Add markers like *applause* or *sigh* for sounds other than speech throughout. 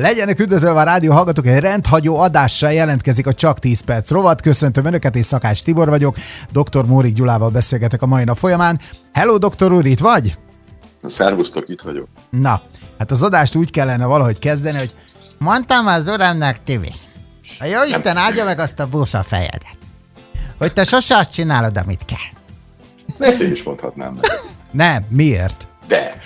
Legyenek üdvözölve a rádió hallgatók, egy rendhagyó adással jelentkezik a Csak 10 perc rovat. Köszöntöm Önöket, és Szakács Tibor vagyok. Dr. Mórik Gyulával beszélgetek a mai nap folyamán. Hello, doktor úr, itt vagy? Szervusztok, itt vagyok. Na, hát az adást úgy kellene valahogy kezdeni, hogy mondtam az uramnak, Tibi, a jó Isten áldja meg azt a búsa fejedet, hogy te sose azt csinálod, amit kell. Ezt én is mondhatnám. Meg. Nem, miért? De,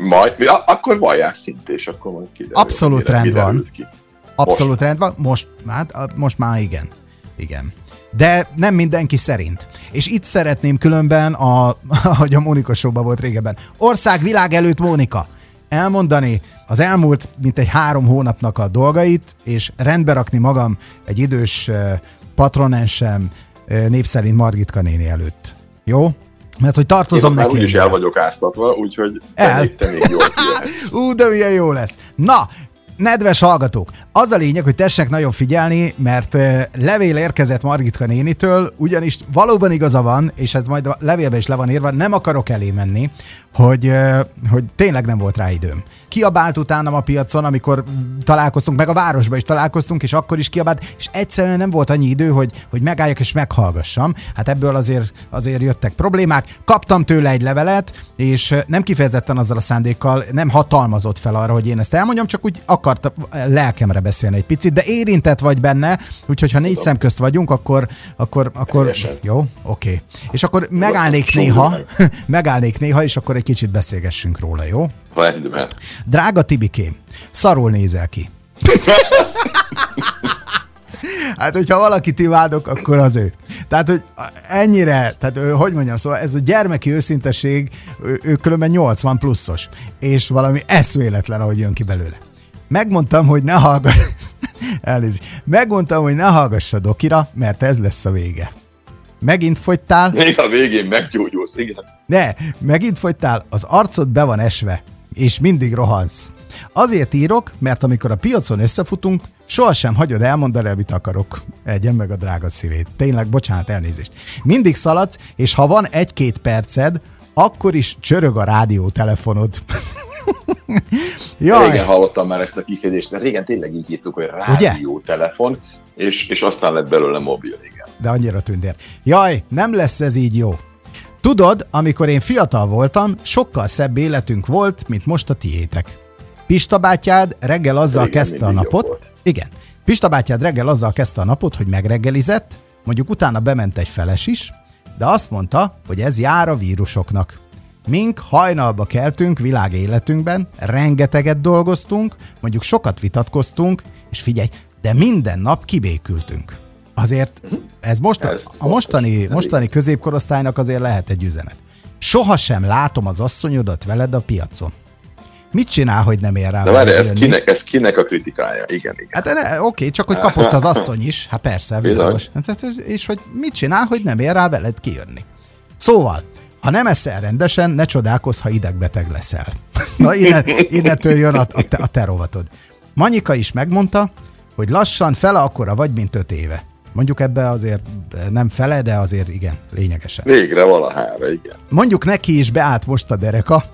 majd, akkor vallják szint, és akkor majd kiderül. Abszolút mire, rend van. Ki. Abszolút most. rend van. Most, hát, most már igen. Igen. De nem mindenki szerint. És itt szeretném különben, a, *laughs* ahogy a Mónika showban volt régebben, ország világ előtt Mónika, elmondani az elmúlt mint egy három hónapnak a dolgait, és rendbe rakni magam egy idős patronensem népszerint Margitka néni előtt. Jó? Mert hogy tartozom neki. Én is el vagyok áztatva, úgyhogy el. te még, te még jól *laughs* Ú, de milyen jó lesz. Na, Nedves hallgatók, az a lényeg, hogy tessenek nagyon figyelni, mert levél érkezett Margitka nénitől, ugyanis valóban igaza van, és ez majd a levélben is le van írva, nem akarok elé menni, hogy, hogy tényleg nem volt rá időm. Kiabált utánam a piacon, amikor találkoztunk, meg a városba is találkoztunk, és akkor is kiabált, és egyszerűen nem volt annyi idő, hogy, hogy megálljak és meghallgassam. Hát ebből azért, azért jöttek problémák. Kaptam tőle egy levelet, és nem kifejezetten azzal a szándékkal nem hatalmazott fel arra, hogy én ezt elmondjam, csak úgy akart lelkemre beszélni egy picit, de érintett vagy benne, úgyhogy ha négy szem közt vagyunk, akkor, akkor, akkor jó, oké. Okay. És akkor megállnék néha, *laughs* megállnék néha, és akkor egy kicsit beszélgessünk róla, jó? Rendben. Drága Tibikém, szarul nézel ki. *laughs* Hát, hogyha valakit imádok, akkor az ő. Tehát, hogy ennyire, tehát, hogy mondjam, szóval ez a gyermeki őszinteség, ő, ő különben 80 pluszos, és valami eszméletlen, ahogy jön ki belőle. Megmondtam, hogy ne hallgass, *laughs* elnézést, megmondtam, hogy ne hallgass a dokira, mert ez lesz a vége. Megint fogytál. Még a végén meggyógyulsz, igen. Ne, megint fogytál, az arcod be van esve, és mindig rohansz. Azért írok, mert amikor a piacon összefutunk, sohasem hagyod elmondani, amit akarok. Egyen meg a drága szívét. Tényleg, bocsánat, elnézést. Mindig szaladsz, és ha van egy-két perced, akkor is csörög a rádiótelefonod. *laughs* Jaj. Régen hallottam már ezt a kifejezést, mert régen tényleg így írtuk, hogy rádiótelefon, és, és aztán lett belőle mobil, igen. De annyira tündér. Jaj, nem lesz ez így jó. Tudod, amikor én fiatal voltam, sokkal szebb életünk volt, mint most a tiétek. Pista bátyád reggel azzal Igen, kezdte a napot. Igen. Pista bátyád reggel azzal kezdte a napot, hogy megreggelizett, mondjuk utána bement egy feles is, de azt mondta, hogy ez jár a vírusoknak. Mink hajnalba keltünk világ életünkben, rengeteget dolgoztunk, mondjuk sokat vitatkoztunk, és figyelj, de minden nap kibékültünk. Azért ez most, ez a mostani, mostani középkorosztálynak azért lehet egy üzenet. Sohasem látom az asszonyodat veled a piacon. Mit csinál, hogy nem ér rá? De várj, ez kinek, ez kinek a kritikája? Igen, igen. Hát oké, okay, csak hogy kapott az asszony is. Hát persze, világos. Hát, és hogy mit csinál, hogy nem ér rá veled kijönni. Szóval, ha nem eszel rendesen, ne csodálkozz, ha idegbeteg leszel. *laughs* Na, innen, innentől jön a, a, te, a te rovatod. Manyika is megmondta, hogy lassan fele akkora vagy, mint öt éve. Mondjuk ebbe azért nem fele, de azért igen, lényegesen. Végre valahára, igen. Mondjuk neki is beállt most a dereka,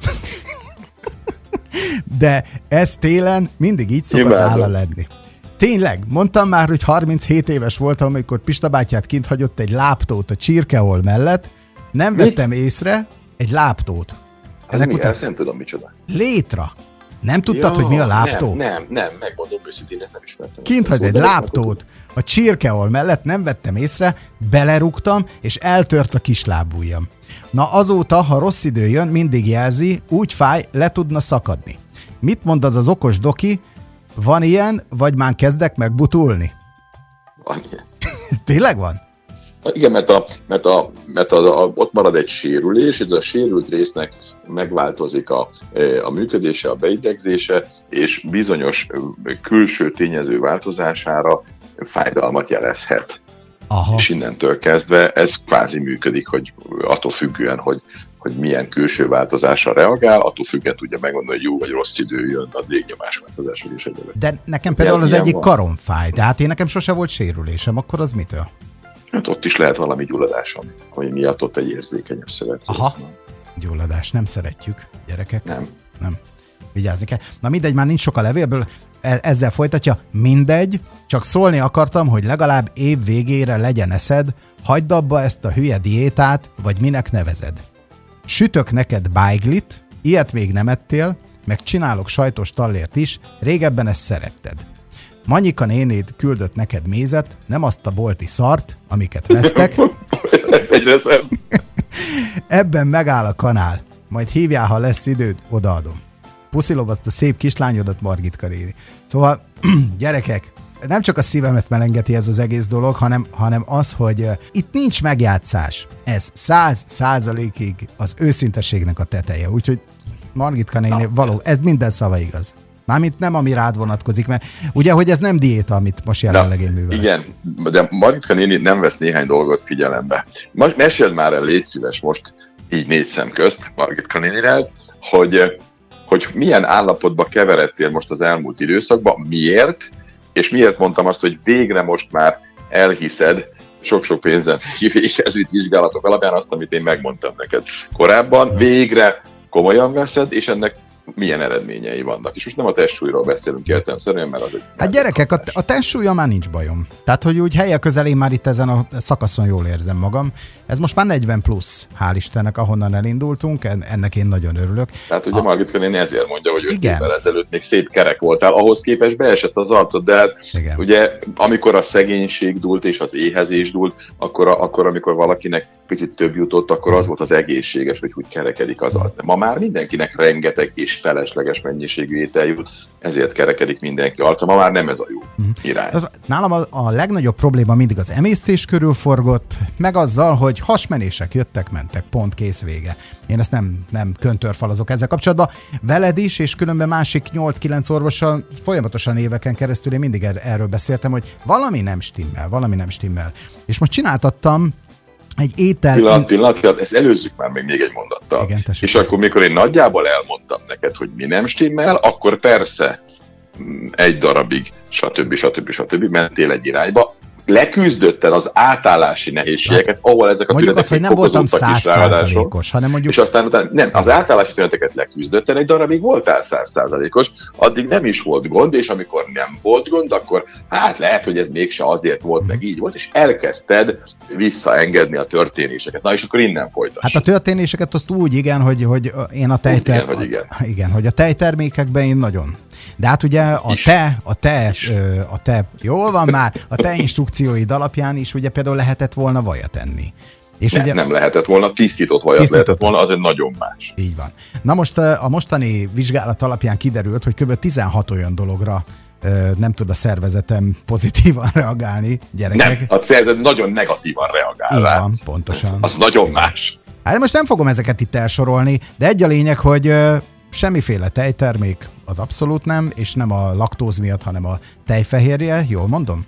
de ez télen mindig így szokott nála lenni. Tényleg, mondtam már, hogy 37 éves voltam, amikor Pista bátyát kint hagyott egy láptót a csirkehol mellett, nem Mi? vettem észre egy láptót. Ez mi? Után... Ezt nem tudom micsoda. Létra. Nem tudtad, ja, hogy mi a láptó? Nem, nem, nem megmondom őszintén, nem ismertem. Kint hagy egy láptót a csirkeol mellett, nem vettem észre, belerúgtam, és eltört a kis lábújjam. Na azóta, ha rossz idő jön, mindig jelzi, úgy fáj, le tudna szakadni. Mit mond az az okos doki? Van ilyen, vagy már kezdek megbutulni? Van ilyen. *laughs* Tényleg van? Igen, mert, a, mert, a, mert a, a, ott marad egy sérülés, és a sérült résznek megváltozik a, a működése, a beidegzése, és bizonyos külső tényező változására fájdalmat jelezhet. Aha. És innentől kezdve ez kvázi működik, hogy attól függően, hogy, hogy milyen külső változásra reagál, attól függően tudja megmondani, hogy jó vagy rossz idő jön, a légnyomás változások is egyébként. De nekem például az egyik van. karom fáj, de hát én nekem sose volt sérülésem, akkor az mitől? Hát ott is lehet valami gyulladás, ami, ami miatt ott egy érzékenyebb szövet. Aha, gyulladás, nem szeretjük, gyerekek. Nem. Nem. vigyázni kell. Na mindegy, már nincs sok a levélből, e- ezzel folytatja, mindegy, csak szólni akartam, hogy legalább év végére legyen eszed, hagyd abba ezt a hülye diétát, vagy minek nevezed. Sütök neked bájglit, ilyet még nem ettél, meg csinálok sajtos tallért is, régebben ezt szeretted. Manyika nénéd küldött neked mézet, nem azt a bolti szart, amiket vesztek. *laughs* Egyre szebb. *laughs* Ebben megáll a kanál. Majd hívjál, ha lesz időd, odaadom. Puszilom azt a szép kislányodat, Margit Karéni. Szóval, *clears throat* gyerekek, nem csak a szívemet melengeti ez az egész dolog, hanem, hanem az, hogy uh, itt nincs megjátszás. Ez száz százalékig az őszinteségnek a teteje. Úgyhogy Margit néni, való, ez minden szava igaz. Mármint nem, ami rád vonatkozik, mert ugye, hogy ez nem diéta, amit most jelenleg én művelek. Igen, de Margitka néni nem vesz néhány dolgot figyelembe. Most meséld már el, légy szíves most, így négy szem közt Margitka nénirel, hogy, hogy milyen állapotba keveredtél most az elmúlt időszakban, miért, és miért mondtam azt, hogy végre most már elhiszed, sok-sok pénzen végezni vizsgálatok alapján azt, amit én megmondtam neked korábban, végre komolyan veszed, és ennek milyen eredményei vannak. És most nem a testsúlyról beszélünk értelemszerűen, mert az egy... Hát gyerekek, a, a testsúlya már nincs bajom. Tehát, hogy úgy helye közelén már itt ezen a szakaszon jól érzem magam. Ez most már 40 plusz, hál' Istennek, ahonnan elindultunk, ennek én nagyon örülök. Tehát ugye a... Margit Könéni ezért mondja, hogy 5 évvel ezelőtt még szép kerek voltál, ahhoz képest beesett az arcod, de hát Igen. ugye amikor a szegénység dúlt és az éhezés dúlt, akkor, akkor amikor valakinek picit több jutott, akkor az volt az egészséges, hogy úgy kerekedik az arc. De ma már mindenkinek rengeteg és felesleges mennyiségű étel jut, ezért kerekedik mindenki arca. Ma már nem ez a jó uh-huh. irány. Az, nálam a, a legnagyobb probléma mindig az emésztés körül forgott, meg azzal, hogy hasmenések jöttek, mentek, pont kész vége. Én ezt nem, nem köntörfalazok ezzel kapcsolatban. Veled is, és különben másik 8-9 orvossal folyamatosan éveken keresztül én mindig er- erről beszéltem, hogy valami nem stimmel, valami nem stimmel. És most csináltattam egy étel... Pillanat, pillanat, ezt előzzük már még, még egy mondattal. Igen, tessék, és akkor, mikor én nagyjából elmondtam neked, hogy mi nem stimmel, akkor persze mm, egy darabig, stb. stb. stb. mentél egy irányba, leküzdötted az átállási nehézségeket, hát, ahol ezek a mondjuk azt, hogy nem voltam százszázalékos, hanem mondjuk... És aztán utána, nem, az átállási tüneteket leküzdötted, egy darabig voltál százszázalékos, addig nem is volt gond, és amikor nem volt gond, akkor hát lehet, hogy ez mégse azért volt, meg így volt, és elkezdted visszaengedni a történéseket. Na és akkor innen folytasd. Hát a történéseket azt úgy, igen, hogy, hogy én a tejter... Igen, hogy igen. igen, hogy a tejtermékekben én nagyon de hát ugye a te, a te, a te, jól van már, a te instrukcióid alapján is ugye például lehetett volna vajat enni. És ne, ugye, nem lehetett volna, tisztított vajat tisztított lehetett volna, az egy nagyon más. Így van. Na most a mostani vizsgálat alapján kiderült, hogy kb. 16 olyan dologra nem tud a szervezetem pozitívan *laughs* reagálni, gyerekek. Nem, a szervezet nagyon negatívan reagál Így rá. van, pontosan. Az nagyon más. Hát most nem fogom ezeket itt elsorolni, de egy a lényeg, hogy semmiféle tejtermék, az abszolút nem, és nem a laktóz miatt, hanem a tejfehérje, jól mondom?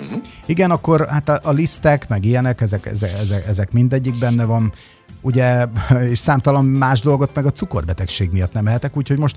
Uh-huh. Igen, akkor hát a, a lisztek, meg ilyenek, ezek, ezek, ezek, mindegyik benne van, ugye, *laughs* és számtalan más dolgot meg a cukorbetegség miatt nem ehetek, úgyhogy most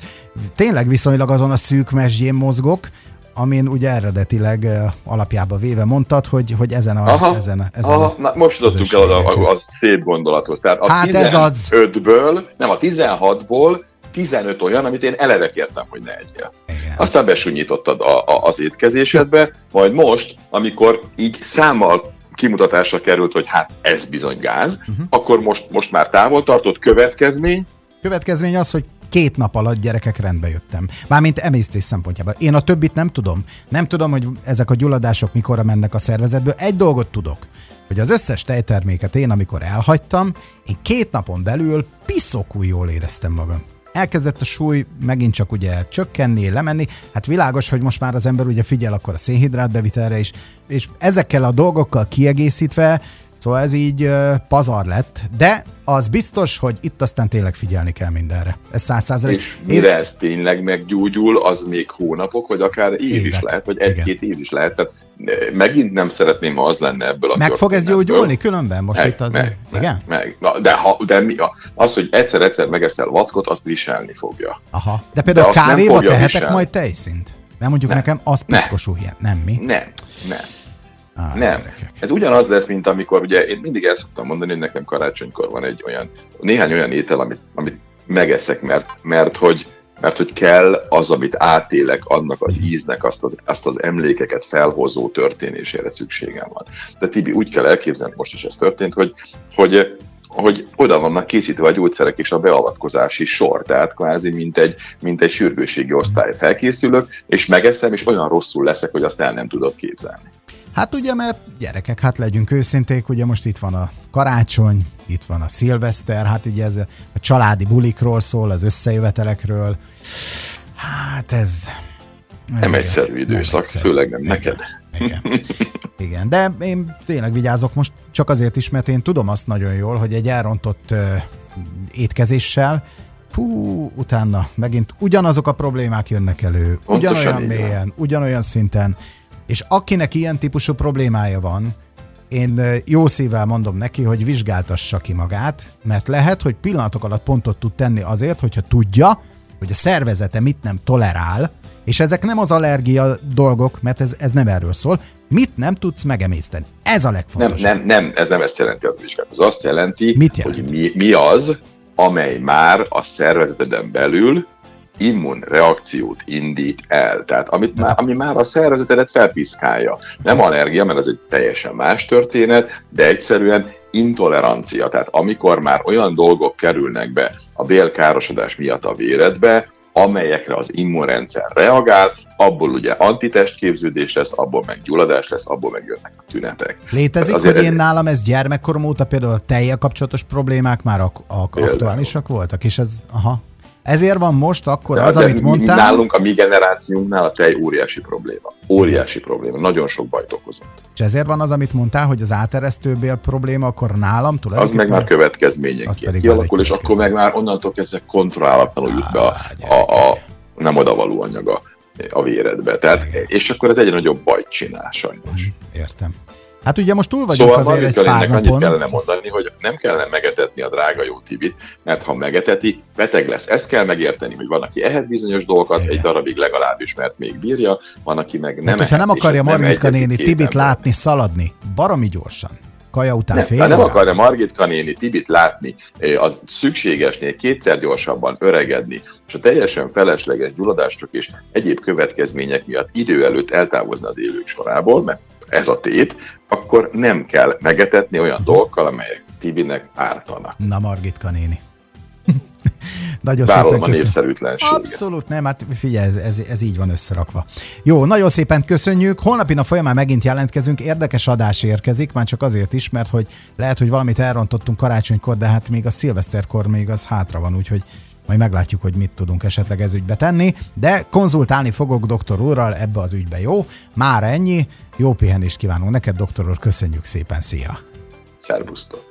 tényleg viszonylag azon a szűk mesdjén mozgok, amin ugye eredetileg alapjába véve mondtad, hogy, hogy ezen a... Aha, ezen, ezen aha, a na, most jutottunk el a, a, a, szép gondolathoz. Tehát a hát 15-ből, nem a 16-ból 15 olyan, amit én eleve kértem, hogy ne egyél. Igen. Aztán besúnyítottad a, a, az étkezésedbe, majd most, amikor így számmal kimutatásra került, hogy hát ez bizony gáz, uh-huh. akkor most, most már távol tartott következmény. Következmény az, hogy két nap alatt gyerekek rendbe jöttem. Mármint emésztés szempontjából. Én a többit nem tudom. Nem tudom, hogy ezek a gyulladások mikorra mennek a szervezetből. Egy dolgot tudok, hogy az összes tejterméket én, amikor elhagytam, én két napon belül piszokul jól éreztem magam elkezdett a súly megint csak ugye csökkenni, lemenni. Hát világos, hogy most már az ember ugye figyel akkor a szénhidrát bevitelre is, és ezekkel a dolgokkal kiegészítve Szóval ez így uh, pazar lett, de az biztos, hogy itt aztán tényleg figyelni kell mindenre. Ez száz százalék. És mire ez tényleg meggyógyul, az még hónapok, vagy akár év Évek. is lehet, vagy egy-két év is lehet. Tehát megint nem szeretném, ha az lenne ebből a Meg fog ez gyógyulni különben most meg, itt az? Meg, igen? Meg, meg. De, ha, de mi, az, hogy egyszer-egyszer megeszel vackot, azt viselni fogja. Aha. De például de kávéba tehetek viselni. majd tejszint? Mert mondjuk nem. nekem az piszkosú hiány. Nem mi? Nem, nem. Á, nem. Gyerekek. Ez ugyanaz lesz, mint amikor, ugye én mindig ezt szoktam mondani, hogy nekem karácsonykor van egy olyan, néhány olyan étel, amit, amit megeszek, mert, mert hogy mert hogy kell az, amit átélek, annak az íznek, azt az, azt az emlékeket felhozó történésére szükségem van. De Tibi, úgy kell elképzelni, most is ez történt, hogy, hogy hogy oda vannak készítve a gyógyszerek és a beavatkozási sor, tehát kvázi mint egy, mint egy sürgősségi osztály felkészülök, és megeszem, és olyan rosszul leszek, hogy azt el nem tudod képzelni. Hát ugye, mert gyerekek, hát legyünk őszinték, ugye most itt van a karácsony, itt van a szilveszter, hát ugye ez a családi bulikról szól, az összejövetelekről. Hát ez... ez nem egyszerű időszak, nem egyszerű. főleg nem igen, neked. Igen. igen, de én tényleg vigyázok most csak azért is, mert én tudom azt nagyon jól, hogy egy elrontott uh, étkezéssel Hú, utána megint ugyanazok a problémák jönnek elő, Pontosan ugyanolyan mélyen, ugyanolyan szinten, és akinek ilyen típusú problémája van, én jó szívvel mondom neki, hogy vizsgáltassa ki magát, mert lehet, hogy pillanatok alatt pontot tud tenni azért, hogyha tudja, hogy a szervezete mit nem tolerál, és ezek nem az allergia dolgok, mert ez, ez nem erről szól. Mit nem tudsz megemészteni? Ez a legfontosabb. Nem, nem, nem, ez nem ezt jelenti az vizsgálat. Ez azt jelenti, Mit jelent? hogy mi, mi az, amely már a szervezeteden belül immunreakciót indít el. Tehát amit már, ami már a szervezetedet felpiszkálja. Nem allergia, mert ez egy teljesen más történet, de egyszerűen intolerancia. Tehát amikor már olyan dolgok kerülnek be a bélkárosodás miatt a véredbe, amelyekre az immunrendszer reagál, abból ugye antitestképződés lesz, abból meg gyulladás lesz, abból meg jönnek a tünetek. Létezik, Azért hogy én nálam ez gyermekkorom óta például a tejjel kapcsolatos problémák már ak- ak- aktuálisak voltak, és ez, aha, ezért van most akkor de, az, de amit mondtál... Nálunk, a mi generációnknál a tej óriási probléma. Óriási probléma. Nagyon sok bajt okozott. És ezért van az, amit mondtál, hogy az áteresztőbél probléma, akkor nálam tulajdonképpen... Az meg már következményenként kialakul, és akkor meg már onnantól kezdve kontrollálatlanul jut be a, a, a nem odavaló anyaga a véredbe. Tehát, és akkor ez egyre nagyobb bajt csinál sajnos. Értem. Hát ugye most túl vagyunk szóval azért egy pár napon. annyit kellene mondani, hogy nem kellene megetetni a drága jó tibit, mert ha megeteti, beteg lesz. Ezt kell megérteni, hogy van, aki ehet bizonyos dolgokat, Igen. egy darabig legalábbis, mert még bírja, van, aki meg nem hát, hogyha nem akarja Margitka néni Tibit látni, szaladni, baromi gyorsan kaja után nem, fél nem akarja Margit néni Tibit látni, az szükségesnél kétszer gyorsabban öregedni, és a teljesen felesleges gyulladások és egyéb következmények miatt idő előtt eltávozni az élők sorából, mert ez a tét, akkor nem kell megetetni olyan dolgokkal, amelyek Tibinek ártanak. Na, Margit néni. *laughs* nagyon Vállalom szépen népszerűtlenség. Abszolút nem, hát figyelj, ez, ez, ez így van összerakva. Jó, nagyon szépen köszönjük. Holnapi nap folyamán megint jelentkezünk. Érdekes adás érkezik, már csak azért is, mert hogy lehet, hogy valamit elrontottunk karácsonykor, de hát még a szilveszterkor még az hátra van, úgyhogy majd meglátjuk, hogy mit tudunk esetleg ez ügybe tenni, de konzultálni fogok doktor úrral ebbe az ügybe, jó? Már ennyi, jó pihenést kívánunk neked, doktor úr, köszönjük szépen, szia! Szervusztok!